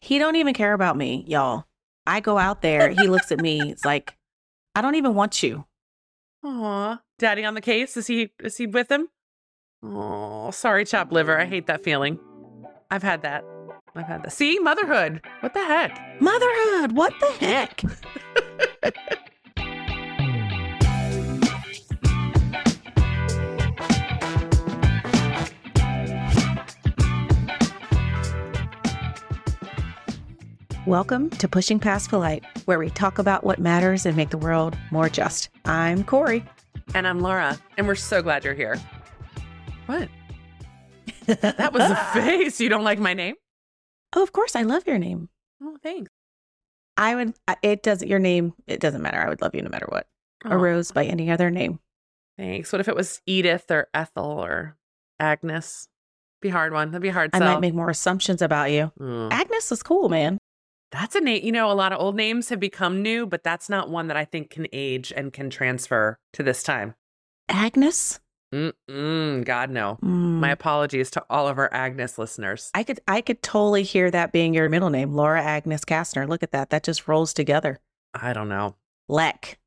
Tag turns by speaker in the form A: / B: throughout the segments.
A: He don't even care about me, y'all. I go out there, he looks at me, it's like, I don't even want you.
B: Aw, daddy on the case. Is he is he with him? Oh, sorry, chopped liver. I hate that feeling. I've had that. I've had that. See, motherhood. What the heck?
A: Motherhood, what the heck? Welcome to Pushing Past Polite, where we talk about what matters and make the world more just. I'm Kori.
B: And I'm Laura, and we're so glad you're here. What? That was a face. You don't like my name?
A: Oh, of course, I love your name.
B: Oh, thanks.
A: I would. It doesn't. Your name. It doesn't matter. I would love you no matter what.
B: Aw,
A: A rose by any other name.
B: Thanks. What if it was Edith or Ethel or Agnes? Be hard one. That'd be hard
A: I
B: sell.
A: might make more assumptions about you.
B: Mm.
A: Agnes is cool, man.
B: That's a name. You know, a lot of old names have become new, but that's not one that I think can age and can transfer to this time.
A: Agnes.
B: Mm-mm, God, no.
A: Mm.
B: My apologies to all of our Agnes listeners.
A: I could. I could totally hear that being your middle name, Laura Agnes Kastner. Look at that. That just rolls together.
B: I don't know.
A: Leck.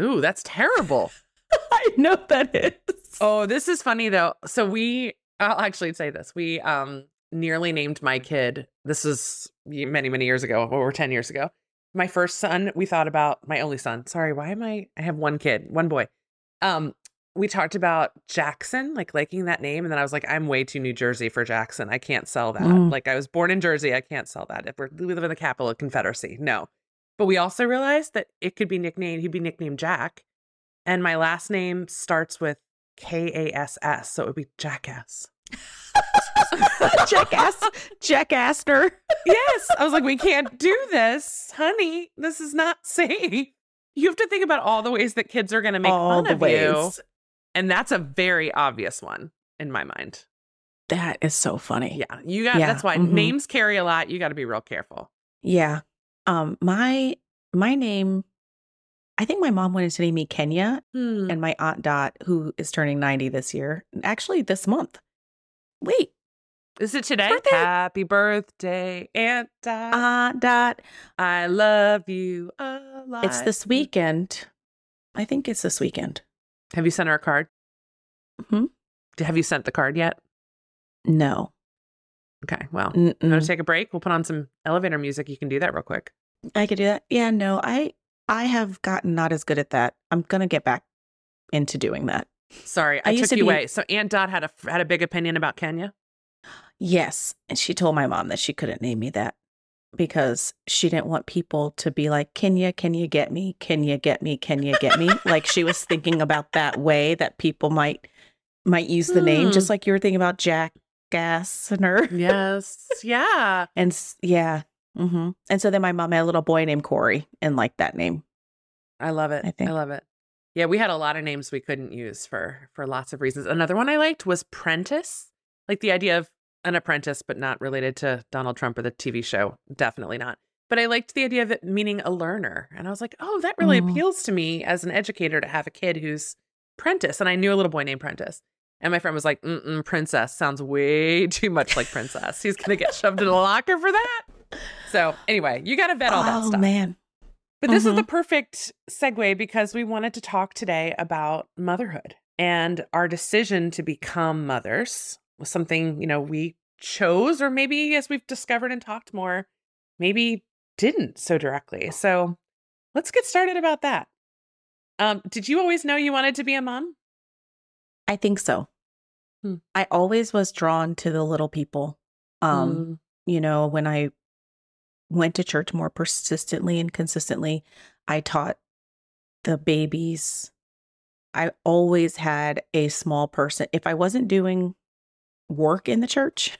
B: Ooh, that's terrible.
A: I know that is.
B: oh, this is funny though. So we, I'll actually say this. We um nearly named my kid. This is many, many years ago, over 10 years ago. My first son, we thought about my only son. Sorry, why am I? I have one kid, one boy. Um, we talked about Jackson, like liking that name. And then I was like, I'm way too New Jersey for Jackson. I can't sell that.
A: Mm.
B: Like I was born in Jersey. I can't sell that. If we're, we live in the capital of Confederacy. No. But we also realized that it could be nicknamed, he'd be nicknamed Jack. And my last name starts with K A S S. So it would be Jackass.
A: Jackass. Jackaster.
B: yes. I was like, we can't do this, honey. This is not safe. You have to think about all the ways that kids are going to make
A: All
B: fun of you. And that's a very obvious one in my mind.
A: That is so funny.
B: Yeah. You got
A: Yeah,
B: that's why
A: mhm.
B: names carry a lot. You got to be real careful.
A: Yeah. Um. My my name. I think my mom wanted to name me Kenya,
B: Hmm.
A: and my aunt Dot, who is turning ninety this year, actually this month. Wait,
B: Is it today?
A: birthday.
B: Happy birthday, Aunt Dot.
A: Aunt Dot.
B: I love you a lot.
A: It's this weekend. I think it's this weekend.
B: Have you sent her a card?
A: Mhm.
B: Have you sent the card yet?
A: No.
B: Okay. Well,
A: Mm-mm.
B: to take a break? We'll put on some elevator music. You can do that real quick.
A: I could do that. Yeah, no, I I have gotten not as good at that. I'm gonna get back into doing that.
B: Sorry, I,
A: I
B: took
A: to
B: you
A: be-
B: away. So Aunt Dot had a had a big opinion about Kenya.
A: Yes, and she told my mom that she couldn't name me that because she didn't want people to be like, "Kenya, can you get me? Can you get me? Can you get me?" like she was thinking about that way that people might might use the name,
B: Hmm.
A: just like you were thinking about Jack Gassner.
B: Yes. yeah.
A: And yeah, hmm and so then my mom had a little boy named Corey and liked that name.
B: I love it.
A: I think.
B: I, love it. Yeah, we had a lot of names we couldn't use for for lots of reasons. Another one I liked was Prentice. Like the idea of an apprentice, but not related to Donald Trump or the TV show. Definitely not. But I liked the idea of it meaning a learner. And I was like, oh, that really
A: Mm.
B: appeals to me as an educator to have a kid who's Prentice. And I knew a little boy named Prentice. And my friend was like, Mm-mm, Prentice sounds way too much like princess. He's going to get shoved in a locker for that. So, anyway, you got to vet all that
A: oh
B: stuff.
A: man,
B: But this is
A: Mhm.
B: the perfect segue because we wanted to talk today about motherhood and our decision to become mothers was something, you know, we chose, or maybe as we've discovered and talked more, maybe didn't so directly. So let's get started about that. Um, did you always know you wanted to be a mom?
A: I think so.
B: Hmm.
A: I always was drawn to the little people. Um,
B: Mm,
A: you know, when I went to church more persistently and consistently, I taught the babies. I always had a small person. If I wasn't doing work in the church,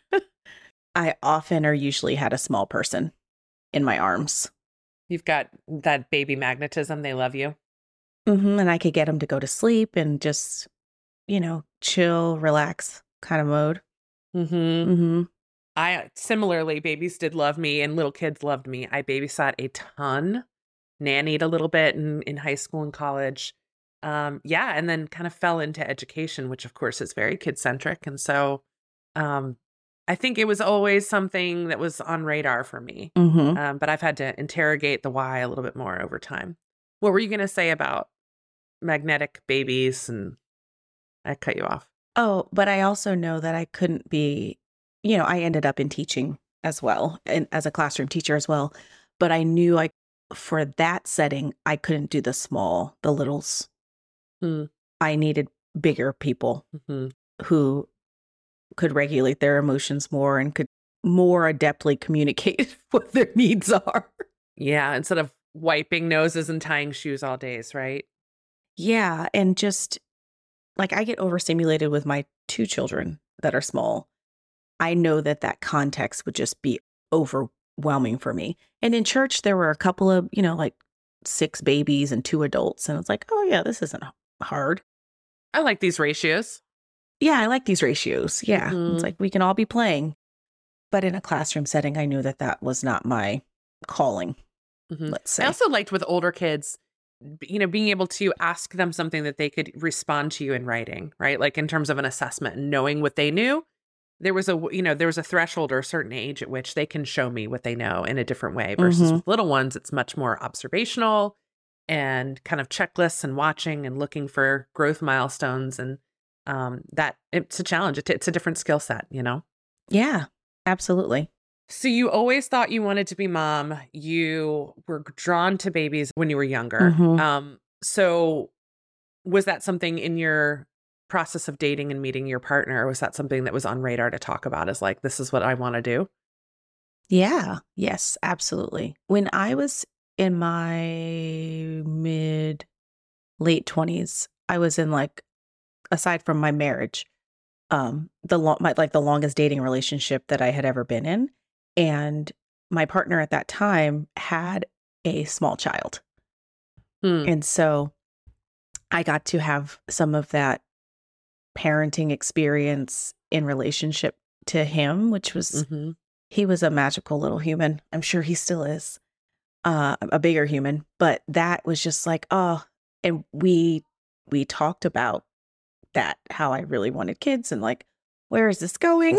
A: I often or usually had a small person in my arms.
B: you've got that baby magnetism. They love you.
A: hmm And I could get them to go to sleep and just, you know, chill, relax kind of mode.
B: Mm-hmm.
A: hmm
B: I similarly, babies did love me and little kids loved me. I babysat a ton, nannied a little bit in, in high school and college. Um, yeah, and then kind of fell into education, which of course is very kid centric. And so um I think it was always something that was on radar for me.
A: Mm-hmm.
B: Um, but I've had to interrogate the why a little bit more over time. What were you going to say about magnetic babies? And I cut you off.
A: Oh, but I also know that I couldn't be, you know, I ended up in teaching as well and as a classroom teacher as well. But I knew I, for that setting, I couldn't do the small, the littles.
B: Hmm.
A: I needed bigger people
B: hmm
A: who could regulate their emotions more and could more adeptly communicate what their needs are.
B: Yeah. Instead of wiping noses and tying shoes all days, right?
A: Yeah. And just like I get overstimulated with my two children that are small. I know that that context would just be overwhelming for me. And in church, there were a couple of, you know, like six babies and two adults. And it's like, oh, yeah, this isn't hard.
B: I like these ratios.
A: Yeah, I like these ratios. Yeah.
B: Mhm.
A: It's like we can all be playing. But in a classroom setting, I knew that that was not my calling,
B: Mhm.
A: let's say.
B: I also liked with older kids, you know, being able to ask them something that they could respond to you in writing, right? Like in terms of an assessment and knowing what they knew. There was a you know, there was a threshold or a certain age at which they can show me what they know in a different way versus
A: Mhm.
B: with little ones, it's much more observational and kind of checklists and watching and looking for growth milestones. And um, that it's a challenge. It, it's a different skill set, you know?
A: yeah, absolutely.
B: So you always thought you wanted to be mom. You were drawn to babies when you were younger.
A: Mhm.
B: Um, so was that something in your process of dating and meeting your partner? Was that something that was on radar to talk about is like, this is what I want to do?
A: Yeah. Yes, absolutely. When I was in my mid late 20s, I was in like aside from my marriage, um the long my like the longest dating relationship that I had ever been in and my partner at that time had a small child.
B: Hmm.
A: And so I got to have some of that parenting experience in relationship to him, which was
B: Mhm.
A: he was a magical little human. I'm sure he still is. Uh a bigger human, but that was just like, oh, and we we talked about that how I really wanted kids and like where is this going?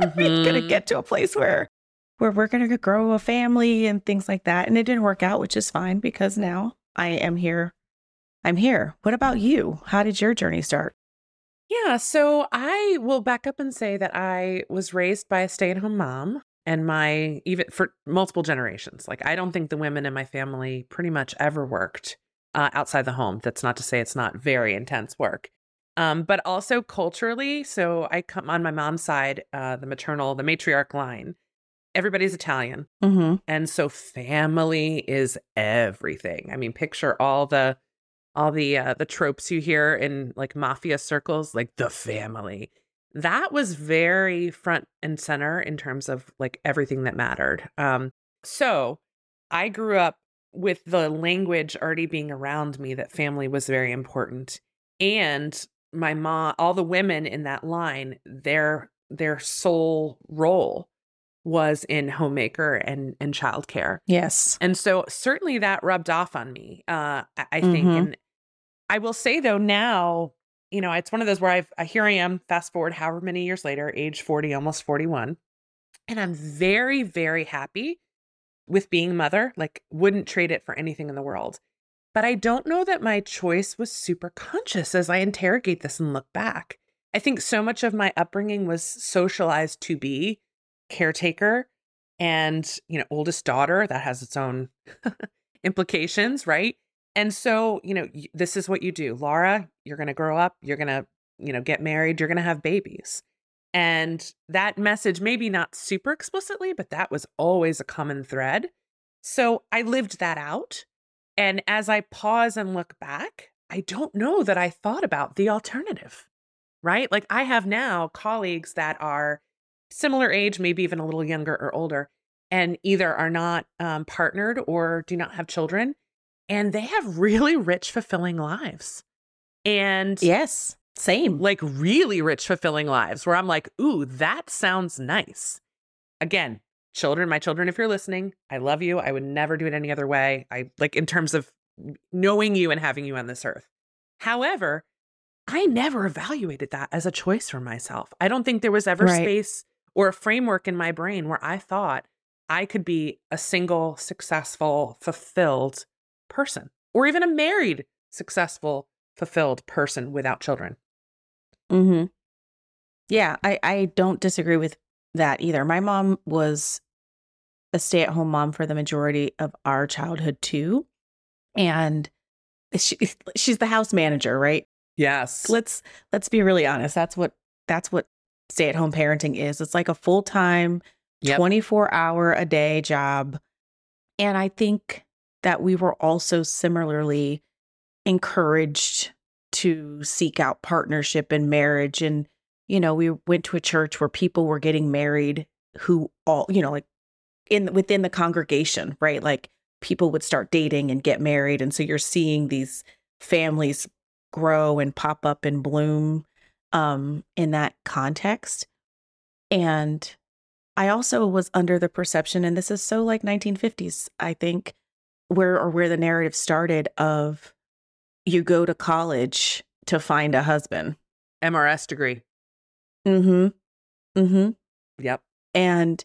A: Are we going to
B: Mhm.
A: get to a place where where we're going to grow a family and things like that? And it didn't work out, which is fine because now I am here. I'm here. What about you? How did your journey start?
B: Yeah. So I will back up and say that I was raised by a stay at home mom and my, even for multiple generations. Like, I don't think the women in my family pretty much ever worked uh, outside the home. That's not to say it's not very intense work. Um, but also culturally, so I come on my mom's side, uh, the maternal, the matriarch line. Everybody's Italian,
A: Mm-hmm.
B: and so family is everything. I mean, picture all the all the uh, the tropes you hear in like mafia circles, like the family. That was very front and center in terms of like everything that mattered. Um, so I grew up with the language already being around me that family was very important, and my mom, all the women in that line, their their sole role was in homemaker and and childcare.
A: Yes.
B: And so certainly that rubbed off on me. Uh I, I think
A: Mhm.
B: and I will say though now, you know, it's one of those where I've uh, here I am, fast forward however many years later, age 40, almost 41. And I'm very, very happy with being mother. Like wouldn't trade it for anything in the world. But I don't know that my choice was super conscious as I interrogate this and look back. I think so much of my upbringing was socialized to be caretaker and, you know, oldest daughter that has its own implications, right? And so, you know, this is what you do. Laura, you're going to grow up, you're going to, you know, get married, you're going to have babies. And that message, maybe not super explicitly, but that was always a common thread. So I lived that out. And as I pause and look back, I don't know that I thought about the alternative, right? Like I have now colleagues that are similar age, maybe even a little younger or older, and either are not um, partnered or do not have children. And they have really rich, fulfilling lives. And
A: Yes. Same.
B: like really rich, fulfilling lives where I'm like, ooh, that sounds nice. Again, children, my children, if you're listening, I love you. I would never do it any other way. I like in terms of knowing you and having you on this earth. However, I never evaluated that as a choice for myself. I don't think there was ever
A: Right.
B: space or a framework in my brain where I thought I could be a single, successful, fulfilled person, or even a married, successful, fulfilled person without children.
A: Mm-hmm. Yeah, I, I don't disagree with that either. My mom was a stay at home mom for the majority of our childhood too. And she, she's the house manager, right?
B: Yes.
A: Let's let's be really honest. That's what that's what stay at home parenting is. It's like a full time,
B: Yep.
A: 24 hour a day job. And I think that we were also similarly encouraged to seek out partnership and marriage. And, you know, we went to a church where people were getting married who all, you know, like in within the congregation, right? Like people would start dating and get married. And so you're seeing these families grow and pop up and bloom um in that context. And I also was under the perception, and this is so like 1950s, I think, where or where the narrative started of you go to college to find a husband.
B: MRS degree.
A: Mm-hmm. Mm-hmm.
B: Yep.
A: And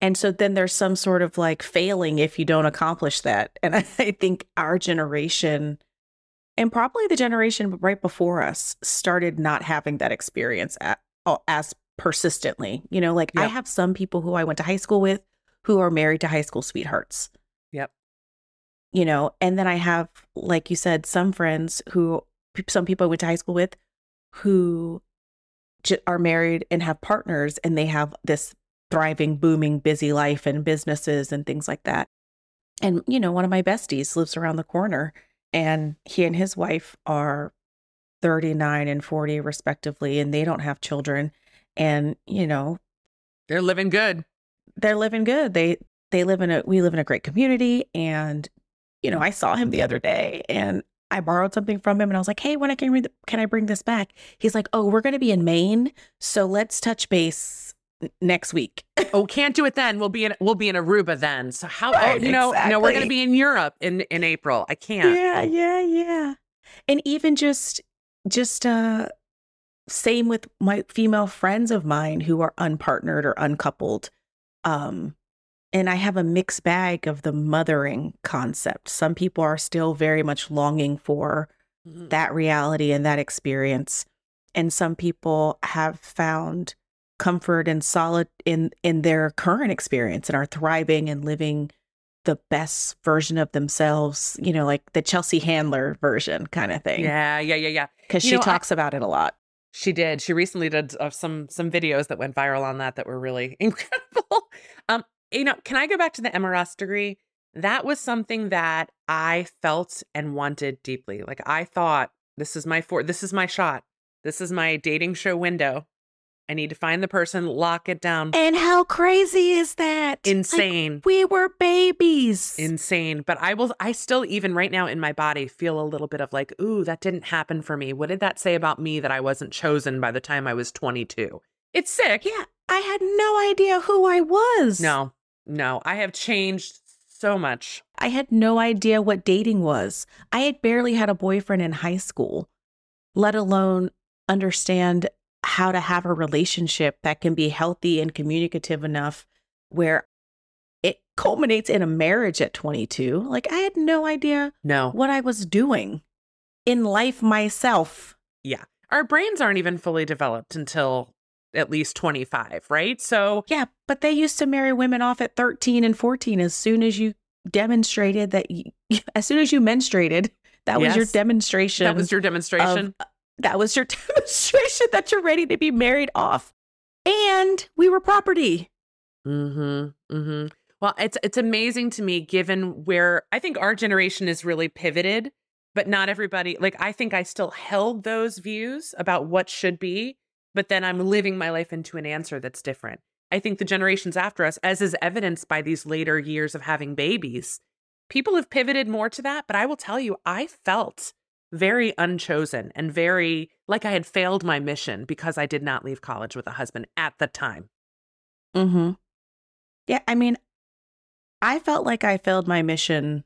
A: and so then there's some sort of like failing if you don't accomplish that. And I think our generation and probably the generation right before us started not having that experience at, as persistently. You know, like I have some people who I went to high school with who are married to high school sweethearts. You know, and then I have, like you said, some friends who, some people I went to high school with who are married and have partners and they have this thriving, booming, busy life and businesses and things like that. And, you know, one of my besties lives around the corner and he and his wife are 39 and 40 respectively and they don't have children and you know
B: They're living good.
A: they're living good they they live in a we live in a great community and you know i saw him the other day and i borrowed something from him and i was like hey when i can read can i bring this back he's like oh we're going to be in maine so let's touch base n- next week
B: Oh, can't do it then. We'll be in we'll be in Aruba then. So how
A: Right,
B: oh, you know, no, we're gonna be in Europe in in April. I can't.
A: yeah yeah yeah and even just just uh same with my female friends of mine who are unpartnered or uncoupled um and i have a mixed bag of the mothering concept some people are still very much longing for
B: Mhm.
A: that reality and that experience and some people have found comfort and solid in in their current experience and are thriving and living the best version of themselves you know like the chelsea handler version kind of thing
B: Yeah, yeah, yeah, yeah.
A: because she
B: know, I-
A: talks about it a lot
B: She did. She recently did uh, some some videos that went viral on that that were really incredible. Um, you know, can I go back to the MRS degree? That was something that I felt and wanted deeply. Like I thought, this is my for this is my shot. This is my dating show window. I need to find the person, lock it down.
A: and how crazy is that Like,
B: Insane.
A: we were babies
B: Insane. But I will I still even right now in my body feel a little bit of like, ooh, that didn't happen for me. What did that say about me that I wasn't chosen by the time I was 22? It's sick.
A: yeah i had no idea who i was
B: No, no, I have changed so much.
A: I had no idea what dating was. I had barely had a boyfriend in high school, let alone understand how to have a relationship that can be healthy and communicative enough where it culminates in a marriage at 22. Like, I had no idea
B: No,
A: what I was doing in life myself. Yeah.
B: Our brains aren't even fully developed until at least 25, right? So,
A: Yeah, but they used to marry women off at 13 and 14 as soon as you demonstrated that, you, as soon as you menstruated. That was your demonstration.
B: that was your demonstration.
A: of- that was your demonstration that you're ready to be married off. And we were property.
B: Mm-hmm. Mm-hmm. Well, it's it's amazing to me given where I think our generation is really pivoted, but not everybody like I think I still held those views about what should be, but then I'm living my life into an answer that's different. I think the generations after us, as is evidenced by these later years of having babies, people have pivoted more to that. But I will tell you, I felt very unchosen and very like I had failed my mission because I did not leave college with a husband at the time.
A: Mm-hmm. Yeah, I mean, I felt like I failed my mission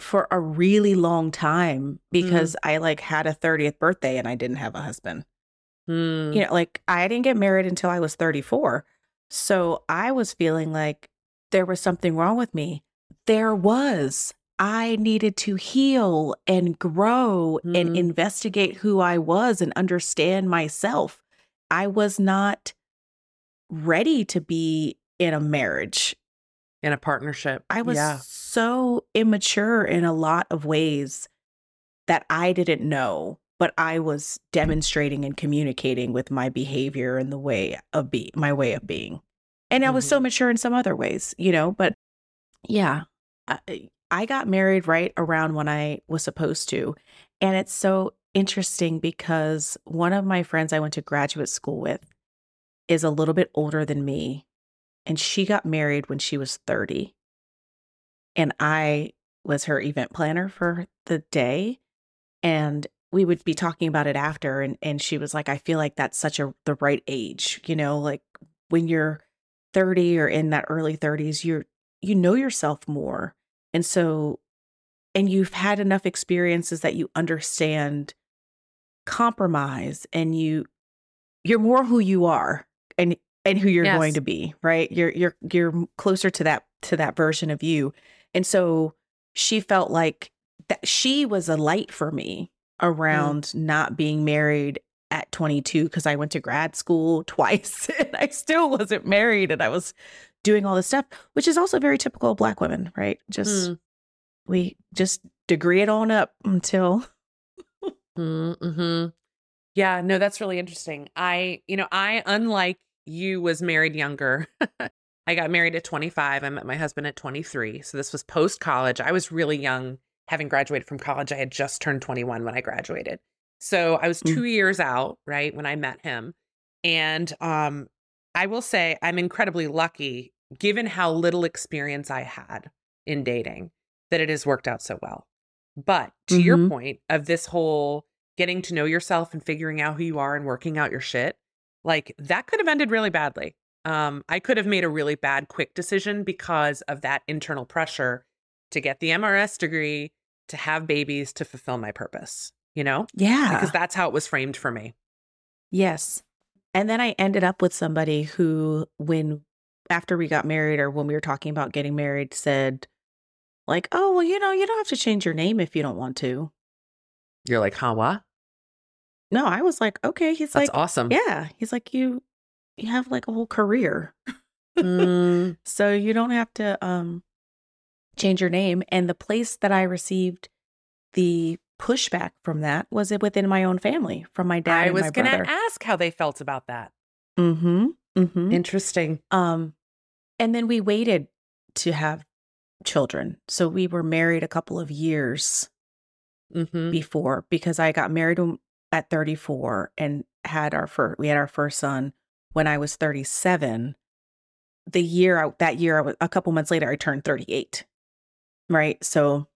A: for a really long time because I like had a 30th birthday and I didn't have a husband.
B: Hmm.
A: You know, like I didn't get married until I was 34. So I was feeling like there was something wrong with me. There was. I needed to heal and grow and
B: Mm.
A: investigate who I was and understand myself. I was not ready to be in a marriage.
B: In a partnership.
A: I was
B: yeah.
A: so immature in a lot of ways that I didn't know, but I was demonstrating and communicating with my behavior and the way of be my way of being. And I was so
B: Mhm.
A: mature in some other ways, you know, but yeah, I, I got married right around when I was supposed to. And it's so interesting because one of my friends I went to graduate school with is a little bit older than me. And she got married when she was 30. And I was her event planner for the day. And we would be talking about it after. And, and she was like, I feel like that's such a the right age, you know, like when you're 30 or in that early 30s, you're you know yourself more. And so and you've had enough experiences that you understand compromise and you you're more who you are and and who you're going to be, right? You're you're you're closer to that to that version of you. And so she felt like that she was a light for me around not being married at 22 because I went to grad school twice and I still wasn't married and I was doing all this stuff, which is also very typical of black women, right? Just
B: Mm.
A: we just degree it on up until
B: Mm-hmm. Yeah, no, that's really interesting. I, you know, I, unlike you, was married younger. I got married at 25. I met my husband at 23. So this was post college. I was really young, having graduated from college. I had just turned 21 when I graduated. So I was
A: Mm.
B: two years out, right, when I met him. And um, I will say I'm incredibly lucky, given how little experience I had in dating, that it has worked out so well. But to your
A: Mhm.
B: point of this whole getting to know yourself and figuring out who you are and working out your shit, like that could have ended really badly. Um, I could have made a really bad quick decision because of that internal pressure to get the MRS degree, to have babies, to fulfill my purpose, you know?
A: yeah.
B: Because that's how it was framed for me.
A: Yes. And then I ended up with somebody who, when after we got married or when we were talking about getting married, said, like, oh, well, you know, you don't have to change your name if you don't want to.
B: You're like, huh, what?
A: No, I was like, okay. He's
B: That's
A: like,
B: awesome.
A: yeah. He's like, you, you have like a whole career.
B: Mm,
A: so you don't have to um change your name. And the place that I received the pushback from that was it within my own family from my dad
B: I
A: and
B: was
A: my
B: going
A: brother.
B: to ask how they felt about that.
A: mm-hmm. Mm-hmm.
B: Interesting.
A: Um, and then we waited to have children. So we were married a couple of years
B: hmm
A: before because I got married at 34 and had our first, we had our first son when I was 37. The year I, that year, I was, a couple months later, I turned 38. Right. So,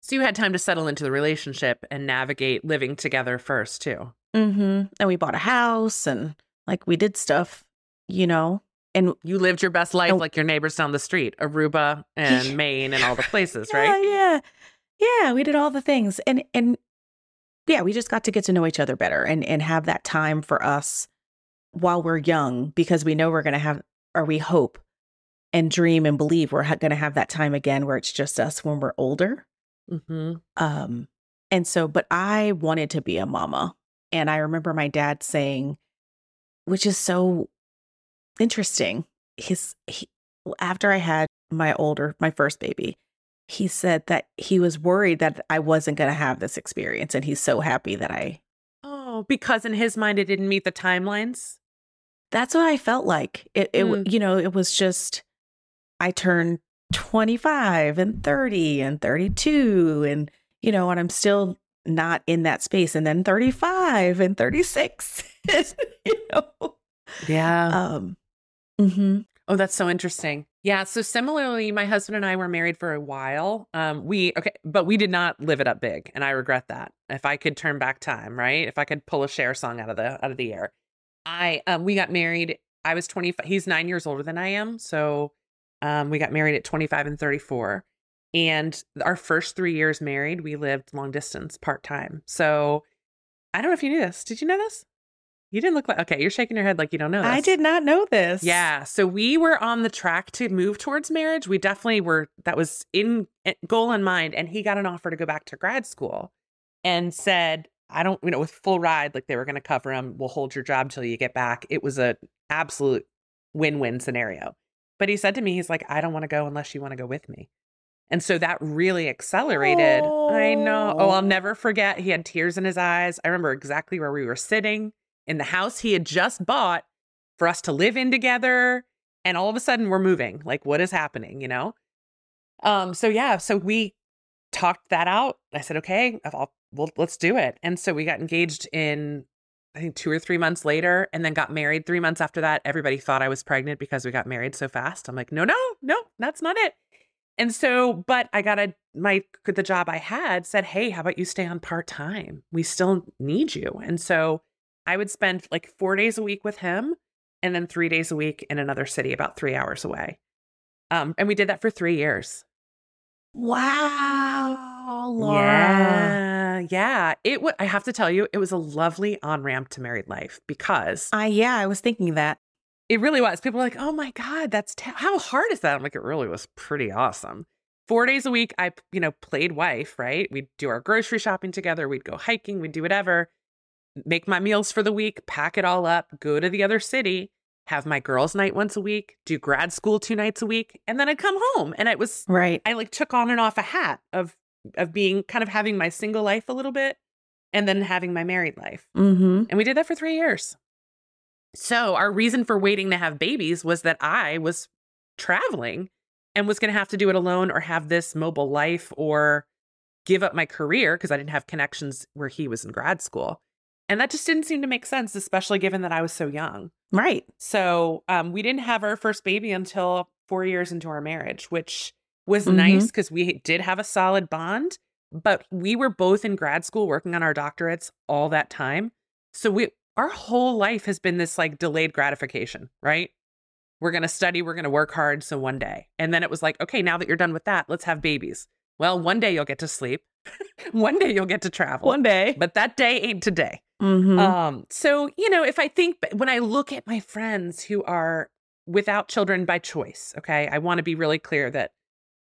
B: So you had time to settle into the relationship and navigate living together first, too.
A: Mm-hmm. and we bought a house and like we did stuff, you know, and
B: You lived your best life like your neighbors down the street, Aruba and Maine and all the places,
A: Yeah,
B: right?
A: Yeah. Yeah, we did all the things. And and yeah, we just got to get to know each other better and and have that time for us while we're young because we know we're going to have or we hope and dream and believe we're ha- going to have that time again where it's just us when we're older.
B: hmm
A: Um and so but I wanted to be a mama and I remember my dad saying which is so interesting. His he, after I had my older my first baby, he said that he was worried that I wasn't going to have this experience and he's so happy that I
B: Oh, because in his mind it didn't meet the timelines.
A: That's what I felt like. It it
B: Mm.
A: you know, it was just I turned 25 and 30 and 32 and you know, and I'm still not in that space and then 35 and 36. you know.
B: Yeah.
A: Um mhm.
B: Oh, that's so interesting. Yeah. So similarly, my husband and I were married for a while. Um, we okay, but we did not live it up big, and I regret that. If I could turn back time, right? If I could pull a Cher song out of the out of the air, I um we got married. I was twenty five. He's nine years older than I am, so um we got married at twenty five and thirty four. And our first three years married, we lived long distance, part time. So I don't know if you knew this. Did you know this? You didn't look like okay. You're shaking your head like you don't know. This.
A: I did not know this.
B: Yeah. So we were on the track to move towards marriage. We definitely were. That was in eh, goal in mind. And he got an offer to go back to grad school, and said, "I don't, you know, with full ride, like they were going to cover him. We'll hold your job till you get back." It was a absolute win-win scenario. But he said to me, he's like, "I don't want to go unless you want to go with me." And so that really accelerated. I know. Oh, I'll never forget. He had tears in his eyes. I remember exactly where we were sitting in the house he had just bought for us to live in together. And all of a sudden we're moving. Like, what is happening, you know? Um, so yeah, so we talked that out. I said, okay, I'll, well, let's do it. And so we got engaged in, I think, two or three months later, and then got married three months after that. Everybody thought I was pregnant because we got married so fast. I'm like, no, no, no, that's not it. And so, but I got a, my, the job I had said, hey, how about you stay on part time? We still need you. And so I would spend like four days a week with him and then three days a week in another city about three hours away. Um, and we did that for three years.
A: Wow, Laura.
B: Yeah. Uh, yeah. It would, I have to tell you, it was a lovely on ramp to married life because
A: I yeah, I was thinking that.
B: it really was. People were like, oh my God, that's t- how hard is that? I'm like, it really was pretty awesome. Four days a week, I, you know, played wife, right? We'd do our grocery shopping together. We'd go hiking. We'd do whatever make my meals for the week, pack it all up, go to the other city, have my girls' night once a week, do grad school two nights a week, and then I'd come home. And it was
A: Right.
B: I like took on and off a hat of of being kind of having my single life a little bit and then having my married life.
A: Mm-hmm.
B: And we did that for three years. So our reason for waiting to have babies was that I was traveling and was going to have to do it alone or have this mobile life or give up my career because I didn't have connections where he was in grad school. And that just didn't seem to make sense, especially given that I was so young.
A: Right.
B: So um, we didn't have our first baby until four years into our marriage, which was
A: Mhm.
B: nice because we did have a solid bond. But we were both in grad school working on our doctorates all that time. So we our whole life has been this like delayed gratification, right? We're going to study, we're going to work hard. So one day. And then it was like, okay, now that you're done with that, let's have babies. Well, one day you'll get to sleep. one day you'll get to travel.
A: One day.
B: But that day ain't today.
A: Mm-hmm.
B: Um, so you know, if I think when I look at my friends who are without children by choice, okay, I want to be really clear that,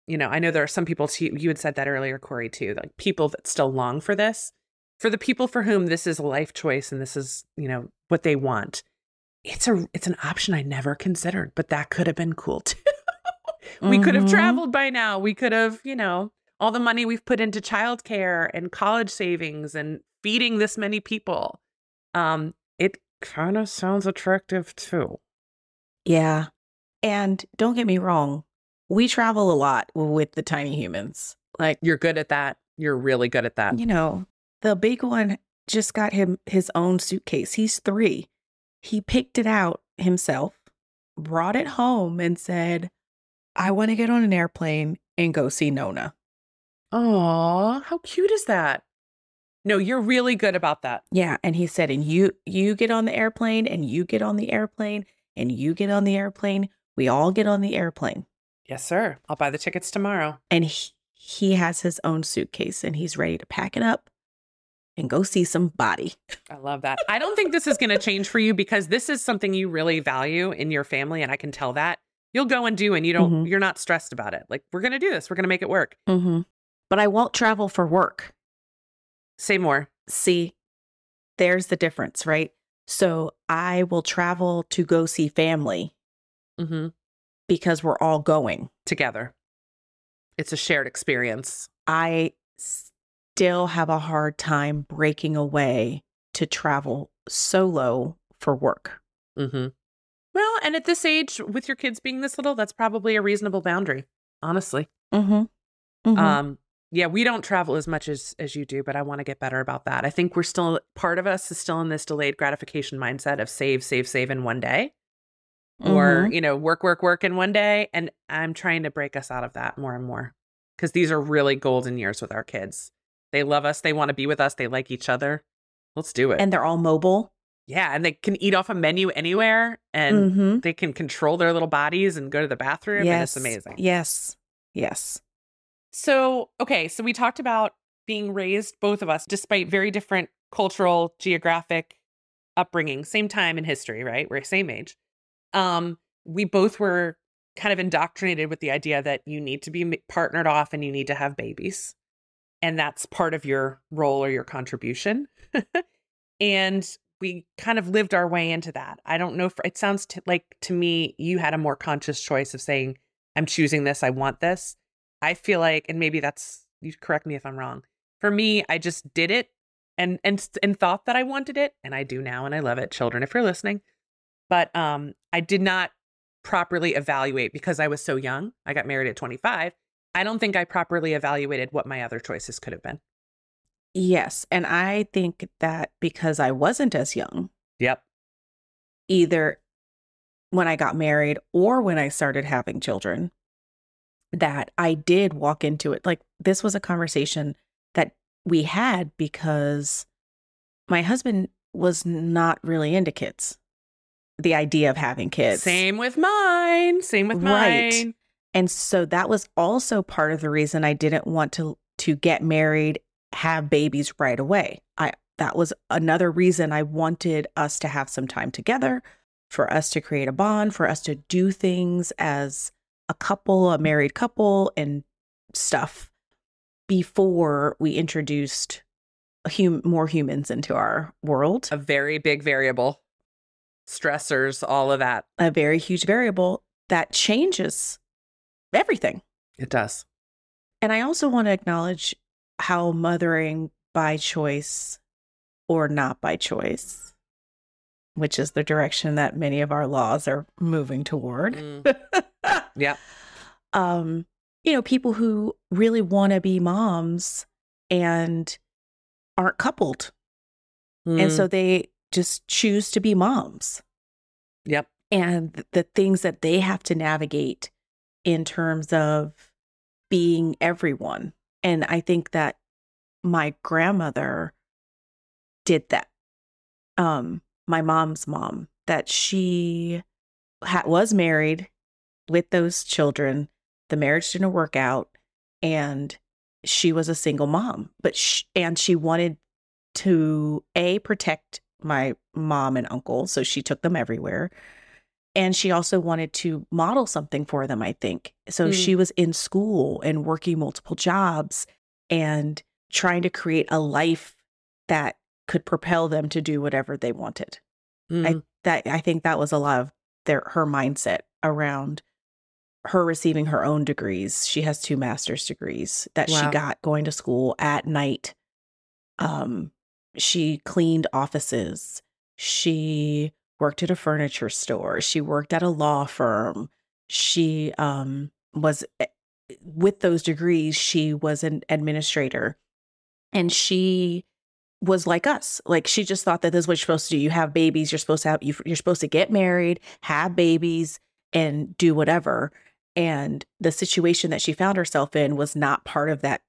B: you know, I know there are some people too, you had said that earlier, Kori, too, like people that still long for this. For the people for whom this is a life choice and this is, you know, what they want, it's a it's an option I never considered, but that could have been cool too. we could have
A: Mhm.
B: traveled by now. We could have, you know, all the money we've put into childcare and college savings and feeding this many people. Um, it kind of sounds attractive too.
A: Yeah. And don't get me wrong, we travel a lot with the tiny humans. Like,
B: You're good at that. You're really good at that.
A: you know, the big one just got him his own suitcase. He's three. He picked it out himself, brought it home, and said, I want to get on an airplane and go see Nona.
B: Aw, how cute is that? No, you're really good about that.
A: Yeah. And he said, and you you get on the airplane and you get on the airplane and you get on the airplane. We all get on the airplane.
B: Yes, sir. I'll buy the tickets tomorrow.
A: And he, he has his own suitcase and he's ready to pack it up and go see somebody.
B: I love that. I don't think this is going to change for you because this is something you really value in your family, and I can tell that. You'll go and do, and you don't.
A: Mhm.
B: You're not stressed about it. Like we're going to do this. We're going to make it work.
A: Mm-hmm. But I won't travel for work.
B: Say more.
A: See, there's the difference, right? So I will travel to go see family
B: hmm
A: because we're all going.
B: Together, it's a shared experience.
A: I still have a hard time breaking away to travel solo for work.
B: hmm Well, and at this age, with your kids being this little, that's probably a reasonable boundary. Honestly.
A: Mm-hmm.
B: Um, yeah, we don't travel as much as as you do, but I want to get better about that. I think we're still part of us is still in this delayed gratification mindset of save, save, save in one day, or you know, work, work, work in one day. And I'm trying to break us out of that more and more because these are really golden years with our kids. They love us, they want to be with us, they like each other. Let's do it.
A: and they're all mobile.
B: yeah, and they can eat off a menu anywhere, and
A: Mhm.
B: they can control their little bodies and go to the bathroom. And
A: Yes.
B: it's amazing.
A: Yes. Yes.
B: So, okay, so we talked about being raised, both of us, despite very different cultural, geographic upbringing, same time in history, right? We're same age. Um, we both were kind of indoctrinated with the idea that you need to be partnered off and you need to have babies. And that's part of your role or your contribution. and we kind of lived our way into that. I don't know if it sounds to, like to me, you had a more conscious choice of saying, I'm choosing this, I want this. I feel like, and maybe that's, you correct me if I'm wrong. For me, I just did it and and and thought that I wanted it, and I do now, and I love it. Children, if you're listening, but um, I did not properly evaluate because I was so young. I got married at 25. I don't think I properly evaluated what my other choices could have been.
A: Yes, and I think that because I wasn't as young.
B: Yep.
A: Either when I got married or when I started having children, that I did walk into it like this was a conversation that we had because my husband was not really into kids. The idea of having kids.
B: Same with mine. Same with mine. Right.
A: And so that was also part of the reason I didn't want to to get married, have babies right away. I that was another reason I wanted us to have some time together, for us to create a bond, for us to do things as a couple, a married couple and stuff before we introduced hum- more humans into our world.
B: A very big variable. Stressors, all of that.
A: A very huge variable that changes everything.
B: It does.
A: And I also want to acknowledge how mothering by choice or not by choice, which is the direction that many of our laws are moving toward. Mm.
B: yeah.
A: Um, you know, people who really want to be moms and aren't coupled. Mm. And so they just choose to be moms.
B: Yep.
A: And the things that they have to navigate in terms of being everyone. And I think that my grandmother did that. Um, my mom's mom, that she ha- was married with those children the marriage didn't work out and she was a single mom but sh- and she wanted to a protect my mom and uncle so she took them everywhere and she also wanted to model something for them i think so mm. she was in school and working multiple jobs and trying to create a life that could propel them to do whatever they wanted mm. i that i think that was a lot of their her mindset around her receiving her own degrees. She has two master's degrees that wow. she got going to school at night. Um, she cleaned offices. She worked at a furniture store. She worked at a law firm. She um, was, eh, with those degrees, she was an administrator. And she was like us. Like she just thought that this is what you're supposed to do. You have babies. You're supposed to have, you're supposed to get married, have babies, and do whatever. And the situation that she found herself in was not part of that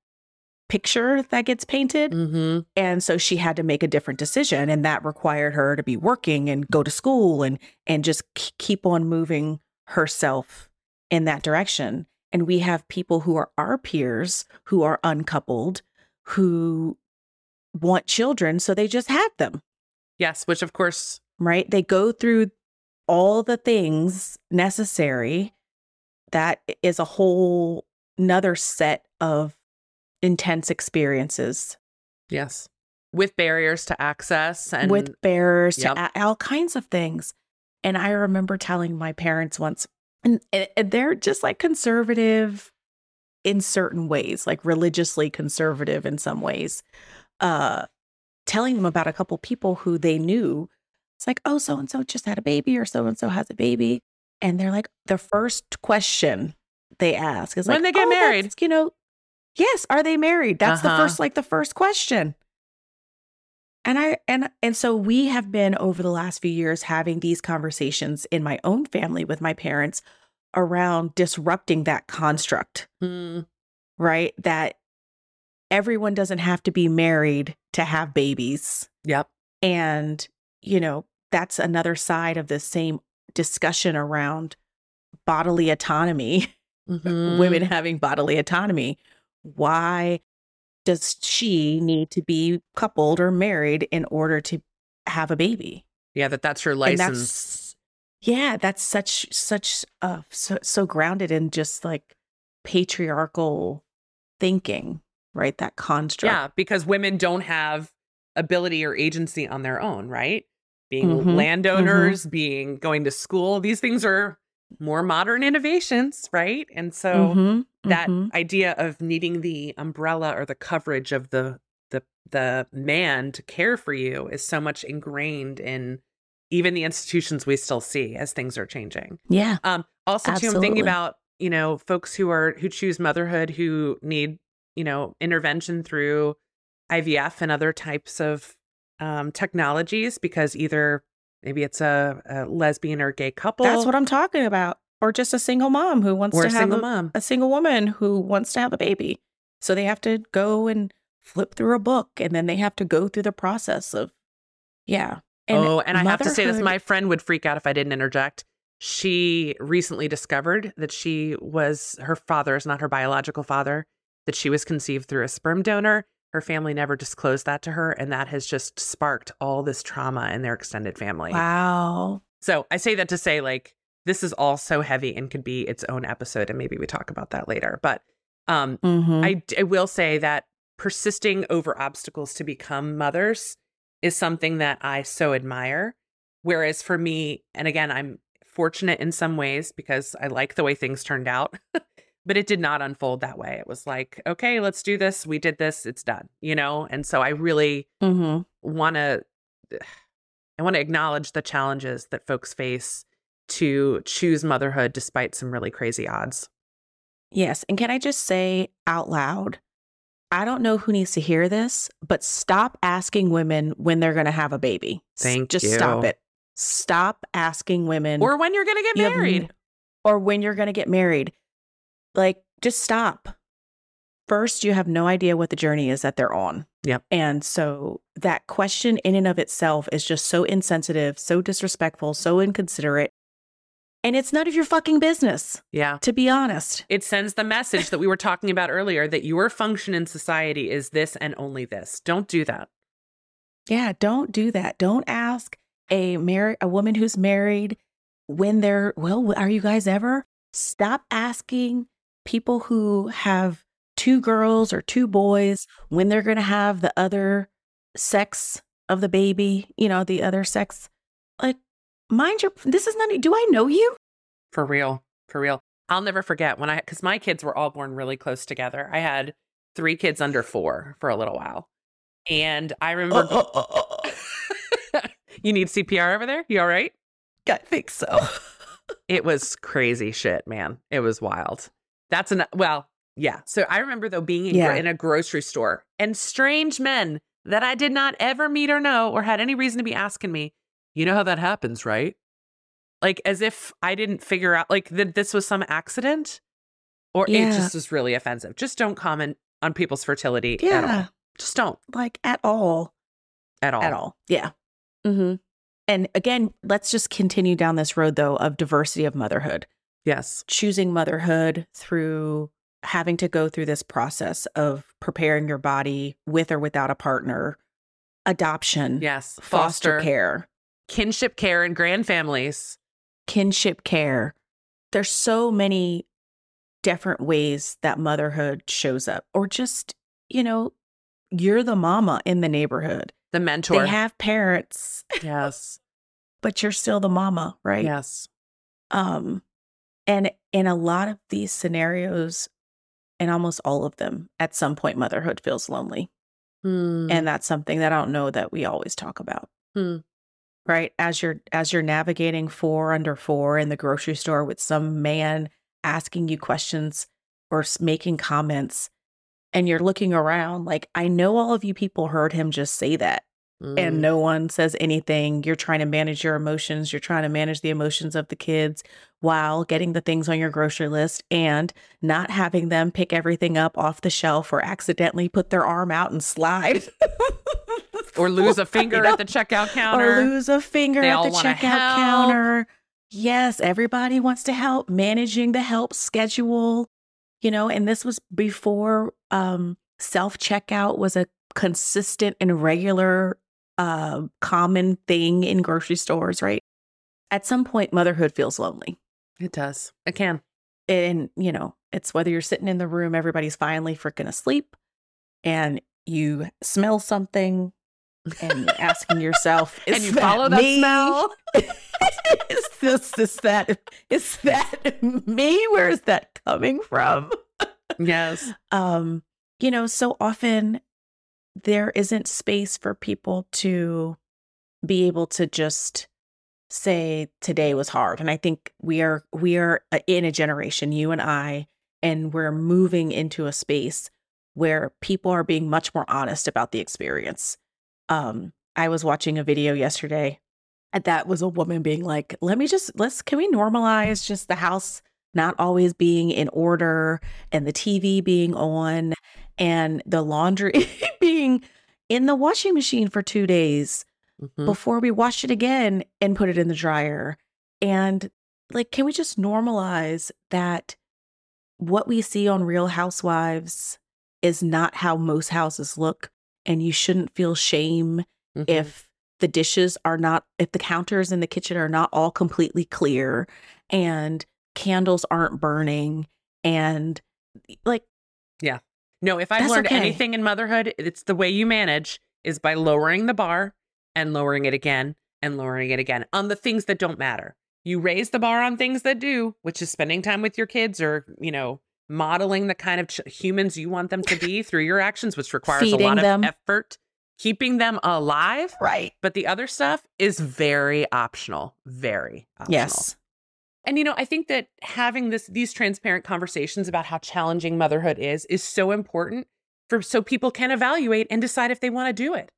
A: picture that gets painted. Mm-hmm. And so she had to make a different decision. And that required her to be working and go to school and, and just keep on moving herself in that direction. And we have people who are our peers who are uncoupled, who want children. So they just had them.
B: Yes, which of course.
A: Right. They go through all the things necessary that is a whole another set of intense experiences.
B: Yes. With barriers to access and
A: with barriers yep. to a- all kinds of things. And I remember telling my parents once, and, and they're just like conservative in certain ways, like religiously conservative in some ways. Uh, telling them about a couple people who they knew. It's like, oh, so and so just had a baby, or so and so has a baby and they're like the first question they ask is like
B: when they get
A: oh,
B: married
A: you know yes are they married that's uh-huh. the first like the first question and i and and so we have been over the last few years having these conversations in my own family with my parents around disrupting that construct mm. right that everyone doesn't have to be married to have babies
B: yep
A: and you know that's another side of the same discussion around bodily autonomy, mm-hmm. women having bodily autonomy. Why does she need to be coupled or married in order to have a baby?
B: Yeah, that that's
A: and
B: license.
A: that's yeah that's such such uh so, so grounded in just like patriarchal thinking right that construct
B: Yeah, because women don't have ability or agency on their own, right? Being
A: Mhm,
B: landowners, being going to school, these things are more modern innovations, right? And so
A: Mhm,
B: that
A: mhm.
B: idea of needing the umbrella or the coverage of the the the man to care for you is so much ingrained in even the institutions we still see as things are changing.
A: yeah
B: Um, also, too, I'm thinking about you know folks who are who choose motherhood who need you know intervention through IVF and other types of um, technologies because either maybe it's a, a lesbian or gay couple
A: that's what i'm talking about or just a single mom who wants
B: or
A: to
B: a
A: have
B: single
A: a,
B: mom.
A: a single woman who wants to have a baby so they have to go and flip through a book and then they have to go through the process of yeah
B: oh, and I have to say this: my friend would freak out if I didn't interject. She recently discovered that she was her father is not her biological father. That she was conceived through a sperm donor. Her family never disclosed that to her, and that has just sparked all this trauma in their extended family.
A: wow
B: So I say that to say, like, this is all so heavy and could be its own episode, and maybe we talk about that later. But um,
A: Mhm.
B: I, I will say that persisting over obstacles to become mothers is something that I so admire. Whereas for me, and again, I'm fortunate in some ways because I like the way things turned out, but it did not unfold that way. It was like, okay, let's do this. We did this. It's done, you know? And so I really
A: Mhm.
B: want to I want to acknowledge the challenges that folks face to choose motherhood despite some really crazy odds.
A: Yes. And can I just say out loud, I don't know who needs to hear this, but stop asking women when they're going to have a baby. S-
B: Thank
A: just stop it. Stop asking women
B: Or when you're going to get
A: you
B: married.
A: n- or when you're going to get married. Like, just stop. First, you have no idea what the journey is that they're on.
B: Yep.
A: And so that question in and of itself is just so insensitive, so disrespectful, so inconsiderate. And it's none of your fucking business,
B: yeah.
A: to be honest.
B: It sends the message that we were talking about earlier that your function in society is this and only this. Don't do that.
A: Yeah, don't do that. Don't ask a married a woman who's married when they're well, are you guys ever? Stop asking people who have two girls or two boys when they're going to have the other sex of the baby, you know, the other sex. Like mind your this is not do I know you?
B: For real. For real. I'll never forget when I, because my kids were all born really close together. I had three kids under four for a little while. And I remember, uh, uh, uh, you need CPR over there? You all right?
A: I think so.
B: It was crazy shit, man. It was wild. That's an well, yeah. So I remember though being in,
A: Yeah.
B: in a grocery store and strange men that I did not ever meet or know or had any reason to be asking me, you know how that happens, right? Like as if I didn't figure out like that this was some accident or it just was really offensive. Just don't comment on people's fertility at
A: Yeah,
B: all. Just don't
A: like at all.
B: at all.
A: at all. Yeah. hmm And again, let's just continue down this road though of diversity of motherhood,
B: Yes.
A: choosing motherhood through having to go through this process of preparing your body with or without a partner, adoption,
B: Yes.
A: foster care,
B: kinship care and grand families.
A: kinship care. There's so many different ways that motherhood shows up, or just, you know, you're the mama in the neighborhood.
B: The mentor.
A: They have parents,
B: yes.
A: but you're still the mama, right?
B: Yes.
A: Um, and in a lot of these scenarios, and almost all of them, at some point, motherhood feels lonely.
B: Hmm.
A: And that's something that I don't know that we always talk about.
B: Hmm.
A: Right. As you're as you're navigating four under four in the grocery store with some man asking you questions or making comments, and you're looking around like, I know all of you people heard him just say that.
B: Mm.
A: and no one says anything. You're trying to manage your emotions. You're trying to manage the emotions of the kids while getting the things on your grocery list and not having them pick everything up off the shelf or accidentally put their arm out and slide.
B: or lose a finger at the checkout counter.
A: Or lose a finger
B: They
A: at the checkout
B: help.
A: counter. Yes, everybody wants to help managing the help schedule, you know, and this was before um self checkout was a consistent and regular uh, common thing in grocery stores, right? At some point, motherhood feels lonely.
B: It does. It can.
A: And, you know, it's whether you're sitting in the room, everybody's finally freaking asleep, and you smell something and asking yourself,
B: and you follow that
A: me?
B: smell.
A: is this is that is that me? Where is that coming from?
B: yes.
A: Um, you know, so often there isn't space for people to be able to just say today was hard. And I think we are we are uh, in a generation, you and I, and we're moving into a space where people are being much more honest about the experience. Um, I was watching a video yesterday and that was a woman being like, let me just, let's, can we normalize just the house not always being in order and the TV being on and the laundry being in the washing machine for two days
B: Mhm.
A: before we wash it again and put it in the dryer. And like, can we just normalize that what we see on Real Housewives is not how most houses look? And you shouldn't feel shame
B: Mhm.
A: if the dishes are not, if the counters in the kitchen are not all completely clear and candles aren't burning and like, Yeah.
B: No, if I've learned
A: okay.
B: anything in motherhood, it's the way you manage is by lowering the bar and lowering it again and lowering it again on the things that don't matter. You raise the bar on things that do, which is spending time with your kids or, you know, modeling the kind of ch- humans you want them to be through your actions, which requires a
A: Feeding
B: lot
A: them.
B: of effort, keeping them alive.
A: right.
B: But the other stuff is very optional, very optional.
A: Yes.
B: And you know, I think that having this these transparent conversations about how challenging motherhood is is so important for so people can evaluate and decide if they want to do it.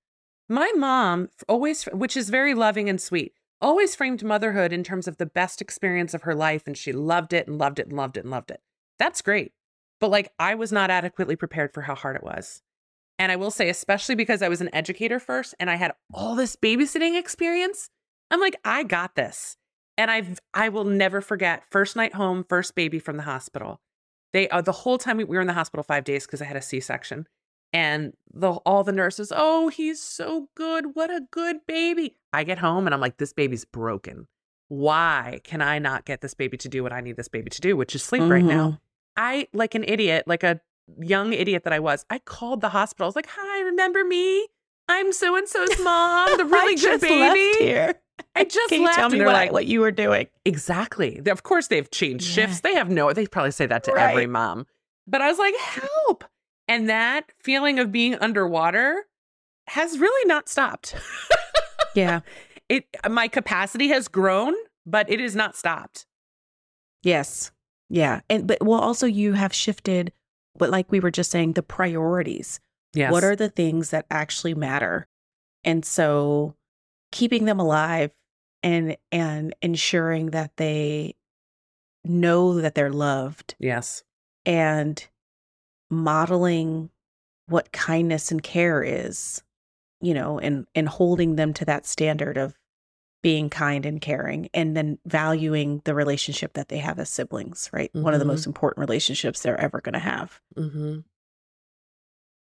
B: My mom always which is very loving and sweet, always framed motherhood in terms of the best experience of her life and she loved it and loved it and loved it and loved it. That's great. But like I was not adequately prepared for how hard it was. And I will say especially because I was an educator first and I had all this babysitting experience, I'm like I got this and I've I will never forget first night home, first baby from the hospital. They uh, the whole time we, we were in the hospital five days because I had a C section, and the all the nurses, oh, he's so good, what a good baby. I get home and I'm like, this baby's broken. Why can I not get this baby to do what I need this baby to do, which is sleep right now? I like an idiot, like a young idiot that I was. I called the hospital. I was like, "Hi, remember me? I'm so and so's mom, the really good baby."
A: here.
B: I just
A: Can you
B: left.
A: tell me
B: they're
A: what,
B: like,
A: what you were doing?
B: Exactly. Of course, they've changed
A: Yeah.
B: shifts. They have no, they probably say that to
A: Right.
B: every mom. But I was like, help. And that feeling of being underwater has really not stopped.
A: Yeah.
B: it my capacity has grown, but it is not stopped.
A: Yes. Yeah. And but well also you have shifted but like we were just saying the priorities.
B: Yes.
A: What are the things that actually matter? And so keeping them alive and and ensuring that they know that they're loved
B: yes.
A: and modeling what kindness and care is, you know, and and holding them to that standard of being kind and caring and then valuing the relationship that they have as siblings, right? One of the
B: Mhm.
A: most important relationships they're ever going to have.
B: Mm-hmm.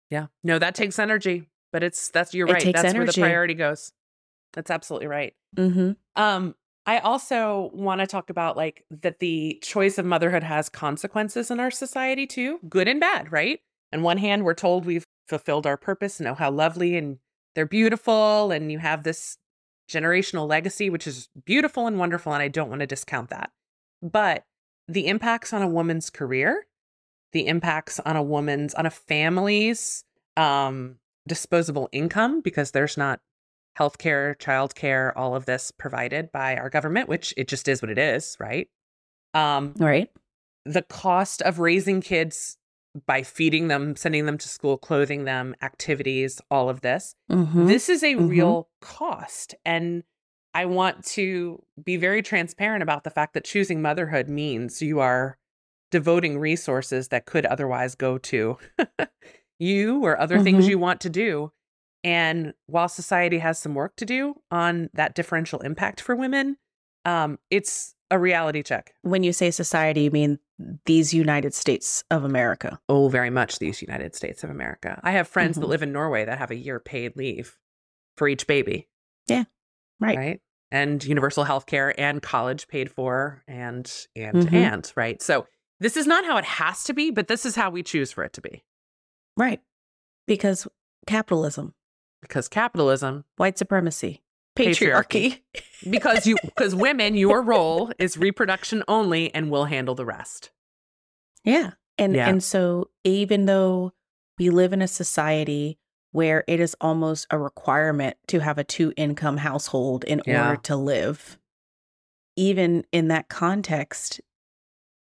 B: Yeah. No, that takes energy, but it's that's you're
A: It
B: right.
A: takes
B: That's where the priority goes. That's absolutely right.
A: Mhm.
B: Um, I also want to talk about like that the choice of motherhood has consequences in our society too, good and bad, right? On one hand, we're told we've fulfilled our purpose, know how lovely and they're beautiful, and you have this generational legacy, which is beautiful and wonderful, and I don't want to discount that. But the impacts on a woman's career, the impacts on a woman's on a family's um disposable income, because there's not healthcare, childcare, all of this provided by our government, which it just is what it is, right? Um,
A: Right?
B: the cost of raising kids by feeding them, sending them to school, clothing them, activities, all of this.
A: Mhm.
B: This is a
A: Mhm.
B: real cost. And I want to be very transparent about the fact that choosing motherhood means you are devoting resources that could otherwise go to you or other things
A: Mhm.
B: you want to do. And while society has some work to do on that differential impact for women, um, it's a reality check.
A: when you say society, you mean these United States of America.
B: Oh, very much these United States of America. I have friends that
A: Mhm.
B: live in Norway that have a year paid leave for each baby.
A: Yeah. Right.
B: Right. And universal health care and college paid for and and
A: Mhm.
B: and right. So this is not how it has to be, but this is how we choose for it to be.
A: Right. Because capitalism,
B: Because capitalism,
A: white supremacy,
B: Patriarchy.
A: patriarchy.
B: because you because women, your role is reproduction only and we'll handle the rest.
A: Yeah. And
B: Yeah.
A: and so even though we live in a society where it is almost a requirement to have a two income household in
B: Yeah.
A: order to live, even in that context,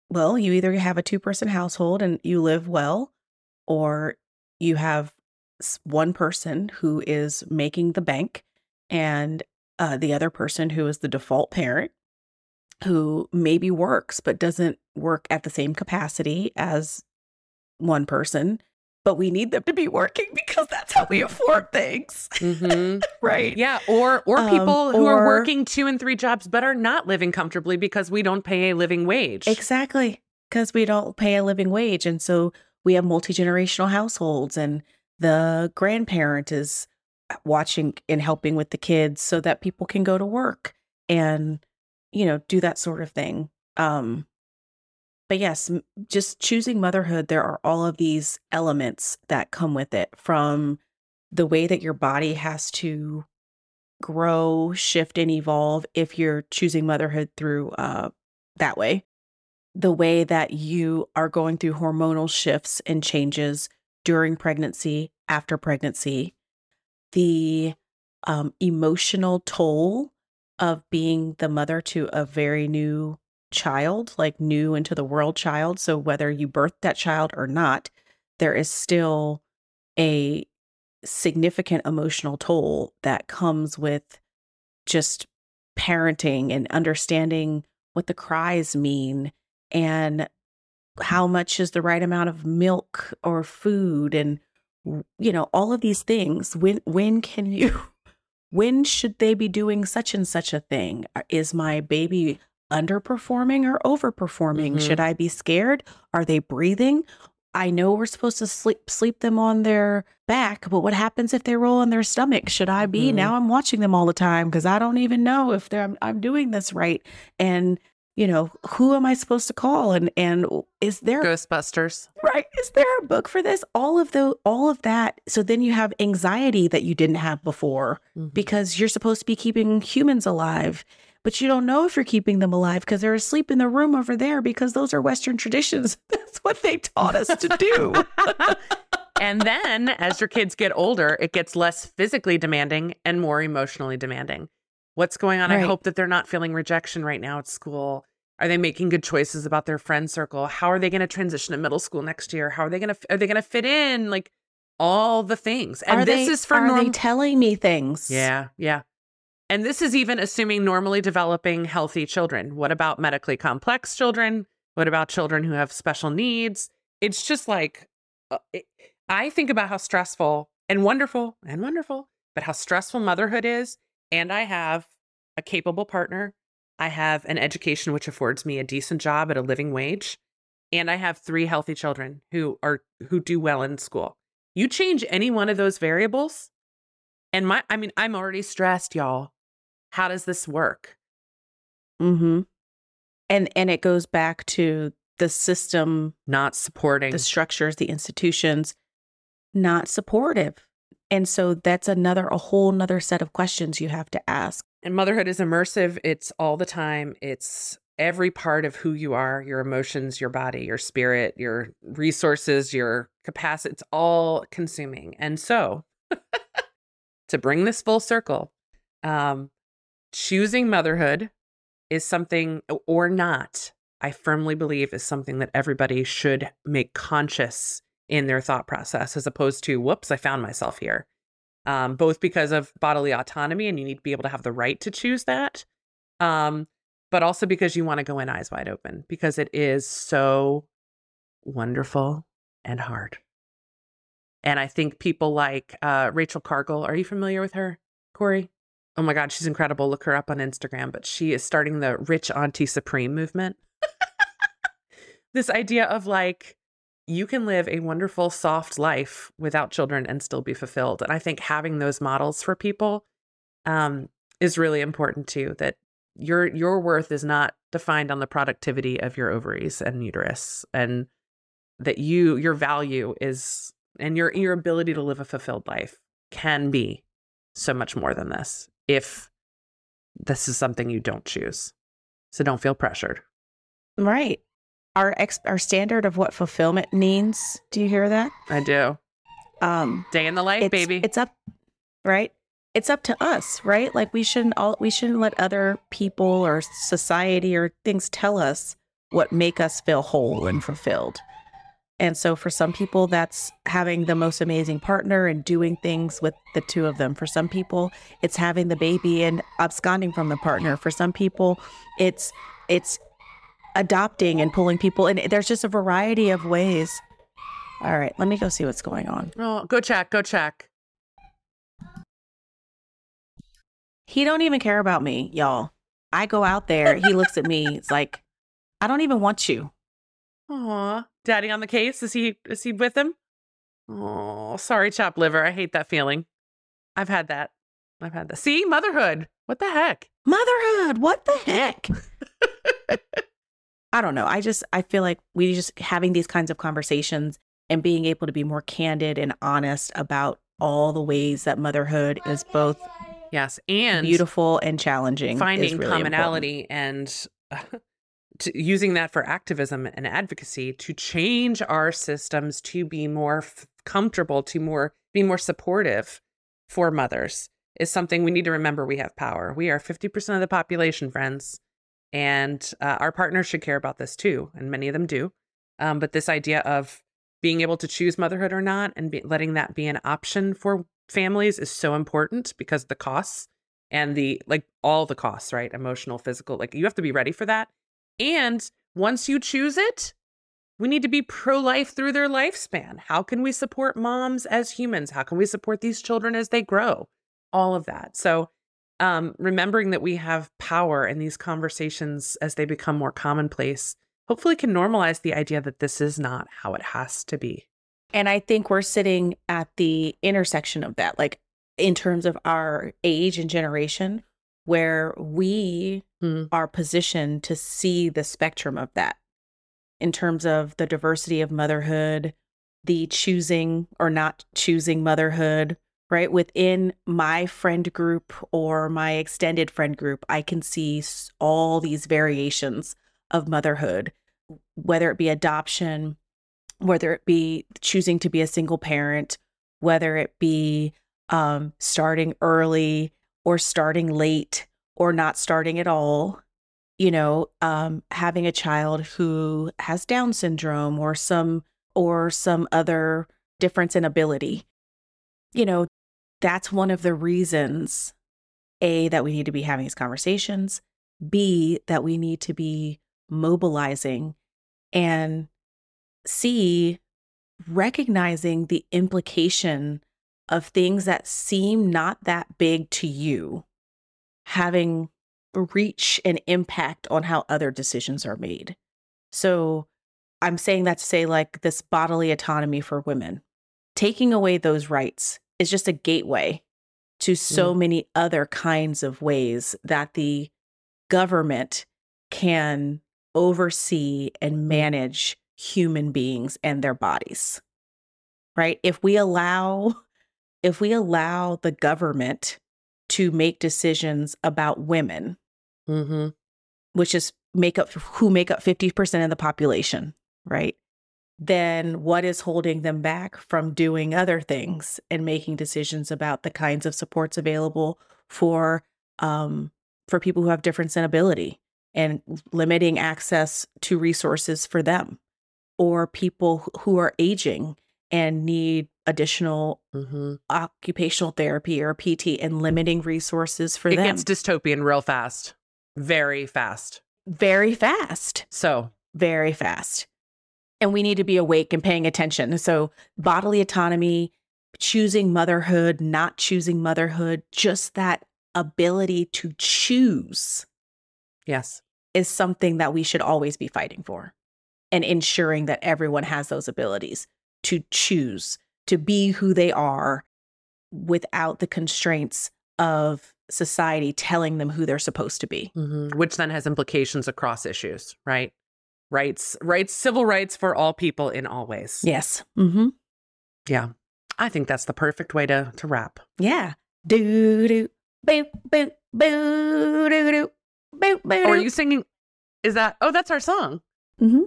A: well, you either have a two person household and you live well, or you have one person who is making the bank and uh, the other person who is the default parent who maybe works but doesn't work at the same capacity as one person but we need them to be working because that's how we afford things
B: Mhm.
A: right
B: Yeah, or or
A: Um,
B: people who are working two and three jobs but are not living comfortably because we don't pay a living wage.
A: exactly because we don't pay a living wage and so we have multi-generational households and the grandparent is watching and helping with the kids so that people can go to work and you know do that sort of thing um but yes just choosing motherhood there are all of these elements that come with it from the way that your body has to grow shift and evolve if you're choosing motherhood through uh that way. The way that you are going through hormonal shifts and changes during pregnancy after pregnancy the um, emotional toll of being the mother to a very new child, like new into the world child. So whether you birthed that child or not, there is still a significant emotional toll that comes with just parenting and understanding what the cries mean and how much is the right amount of milk or food and you know all of these things when when can you when should they be doing such and such a thing? Uh, is my baby underperforming or overperforming?
B: Mhm.
A: should i be scared? Are they breathing? I know we're supposed to sleep sleep them on their back but what happens if they roll on their stomach? Should i be?
B: Mhm.
A: now i'm watching them all the time because i don't even know if they're I'm, I'm doing this right. And you know who am i supposed to call and and is there
B: Ghostbusters.
A: right is there a book for this all of the all of that so then you have anxiety that you didn't have before
B: Mhm.
A: because you're supposed to be keeping humans alive but you don't know if you're keeping them alive because they're asleep in the room over there because those are western traditions that's what they taught us to do
B: and then as your kids get older, it gets less physically demanding and more emotionally demanding. What's going on? I hope that they're not feeling rejection right now at school. Are they making good choices about their friend circle? How are they going to transition to middle school next year? How are they going to are they going to fit in? Like all the things. And
A: are
B: this
A: they,
B: is for
A: are they telling me things
B: Yeah, yeah. And this is even assuming normally developing healthy children. What about medically complex children? What about children who have special needs? It's just like, uh, it, I think about how stressful and wonderful and wonderful, but how stressful motherhood is. And I have a capable partner. I have an education which affords me a decent job at a living wage. And I have three healthy children who are who do well in school. You change any one of those variables, and my I mean, I'm already stressed, y'all. How does this work?
A: mm-hmm and and it goes back to the system
B: Not supporting.
A: the structures, the institutions, not supportive. And so that's another, a whole nother set of questions you have to ask.
B: and motherhood is immersive. It's all the time. It's every part of who you are, your emotions, your body, your spirit, your resources, your capacity. It's all consuming. And so to bring this full circle, um, choosing motherhood is something or not, I firmly believe is something that everybody should make conscious in their thought process as opposed to, whoops, I found myself here. Um, both because of bodily autonomy and you need to be able to have the right to choose that. Um, but also because you want to go in eyes wide open because it is so wonderful and hard. And I think people like uh, Rachel Cargle, are you familiar with her, Kori? Oh my God, she's incredible. Look her up on Instagram. But she is starting the Rich Auntie Supreme movement. this idea of like you can live a wonderful, soft life without children and still be fulfilled. And I think having those models for people um, is really important too. That your your worth is not defined on the productivity of your ovaries and uterus, and that you your value is and your your ability to live a fulfilled life can be so much more than this if this is something you don't choose. So don't feel pressured.
A: Right. Our ex- our standard of what fulfillment means. Do you hear that?
B: I do.
A: Um
B: Day in the life,
A: it's,
B: baby.
A: It's up right? It's up to us, right? Like we shouldn't all we shouldn't let other people or society or things tell us what make us feel whole and fulfilled. And so for some people, that's having the most amazing partner and doing things with the two of them. For some people, it's having the baby and absconding from the partner. For some people, it's it's adopting and pulling people and there's just a variety of ways. All right, let me go see what's going on.
B: oh, go check, go check.
A: He don't even care about me, y'all. I go out there, he looks at me, it's like, I don't even want you.
B: Aw, daddy on the case. Is he is he with him? Oh, sorry, chop liver. I hate that feeling. I've had that. I've had that. See, motherhood. What the heck?
A: Motherhood, what the heck? I don't know. I just I feel like we just having these kinds of conversations and being able to be more candid and honest about all the ways that motherhood is both
B: Yes, and
A: beautiful and challenging. is
B: finding
A: really important.
B: commonality and to, using that for activism and advocacy to change our systems to be more f- comfortable, to more be more supportive for mothers is something we need to remember. We have power. We are fifty percent of the population, friends, and uh, our partners should care about this too, and many of them do. Um, but this idea of being able to choose motherhood or not and be, letting that be an option for families is so important because the costs and the like all the costs, right? Emotional, physical, like you have to be ready for that. And once you choose it, we need to be pro life through their lifespan. How can we support moms as humans? How can we support these children as they grow? All of that. So, um, remembering that we have power in these conversations as they become more commonplace, hopefully can normalize the idea that this is not how it has to be.
A: And I think we're sitting at the intersection of that, like in terms of our age and generation, where we
B: Hmm.
A: are positioned to see the spectrum of that in terms of the diversity of motherhood, the choosing or not choosing motherhood, right? Within my friend group or my extended friend group, I can see all these variations of motherhood, whether it be adoption, whether it be choosing to be a single parent, whether it be um, starting early or starting late or not starting at all, you know, um, having a child who has Down syndrome or some or some other difference in ability. You know, that's one of the reasons a that we need to be having these conversations, b that we need to be mobilizing and c recognizing the implication of things that seem not that big to you having reach and impact on how other decisions are made. So I'm saying that to say, like, this bodily autonomy for women, taking away those rights is just a gateway to so many other kinds of ways that the government can oversee and manage human beings and their bodies. Right? If we allow if we allow the government to make decisions about women,
B: Mm-hmm.
A: which is make up who make up 50% of the population, right? Then what is holding them back from doing other things and making decisions about the kinds of supports available for um for people who have difference in ability and limiting access to resources for them or people who are aging and need additional
B: Mm-hmm.
A: occupational therapy or PT and limiting resources for
B: It
A: them It
B: gets dystopian real fast, very fast.
A: very fast.
B: So,
A: very fast. And we need to be awake and paying attention. So, bodily autonomy, choosing motherhood, not choosing motherhood, just that ability to choose
B: yes.
A: is something that we should always be fighting for. and ensuring that everyone has those abilities to choose to be who they are without the constraints of society telling them who they're supposed to be.
B: Mm-hmm. Which then has implications across issues, right? Rights, rights, civil rights for all people in all ways.
A: Yes. Mm-hmm.
B: Yeah. I think that's the perfect way to to wrap.
A: Yeah. Do do boo boo boo do do boo boo.
B: Or are you singing? Is that? Oh, that's our song.
A: Mm-hmm.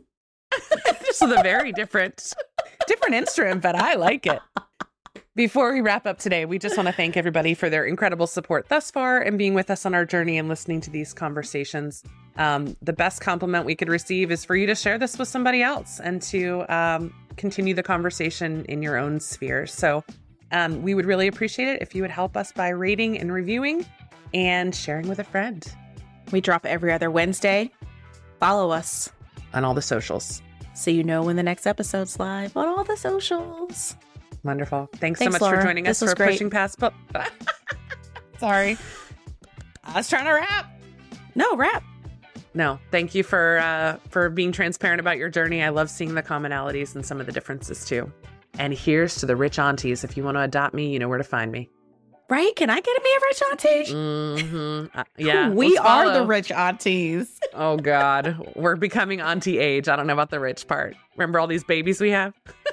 B: Just a very different, different instrument, but I like it. Before we wrap up today, we just want to thank everybody for their incredible support thus far and being with us on our journey and listening to these conversations. Um, the best compliment we could receive is for you to share this with somebody else and to um, continue the conversation in your own sphere. So um, we would really appreciate it if you would help us by rating and reviewing and sharing with a friend.
A: We drop every other Wednesday. Follow us
B: on all the socials
A: so you know when the next episode's live on all the socials.
B: Wonderful. Thanks, Thanks so much Laura. for joining us for great. pushing past. But sorry, I was trying to rap.
A: No rap.
B: No, thank you for uh, for being transparent about your journey. I love seeing the commonalities and some of the differences too. And here's to the rich aunties. If you want to adopt me, you know where to find me.
A: Right? Can I get me a rich auntie?
B: Mm-hmm. Uh, yeah,
A: we are the rich aunties.
B: oh God, we're becoming auntie age. I don't know about the rich part. Remember all these babies we have?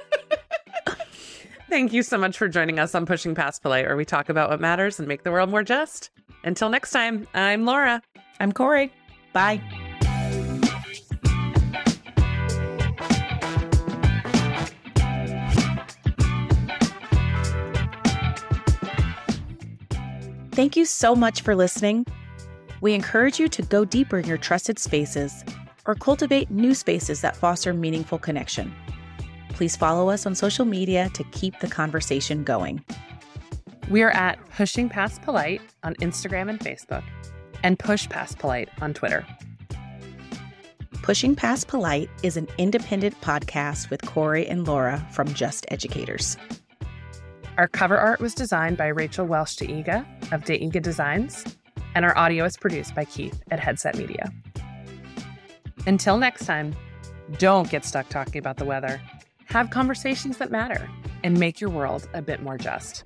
B: Thank you so much for joining us on Pushing Past Polite, where we talk about what matters and make the world more just. Until next time, I'm Laura.
A: I'm Kori. Bye. Thank you so much for listening. We encourage you to go deeper in your trusted spaces or cultivate new spaces that foster meaningful connection. Please follow us on social media to keep the conversation going.
B: We are at Pushing Past Polite on Instagram and Facebook, and Push Past Polite on Twitter.
A: Pushing Past Polite is an independent podcast with Kori and Laura from Just Educators.
B: Our cover art was designed by Rachel Welsh DeIga of DeIga Designs, and our audio is produced by Keith at Headset Media. Until next time, don't get stuck talking about the weather have conversations that matter, and make your world a bit more just.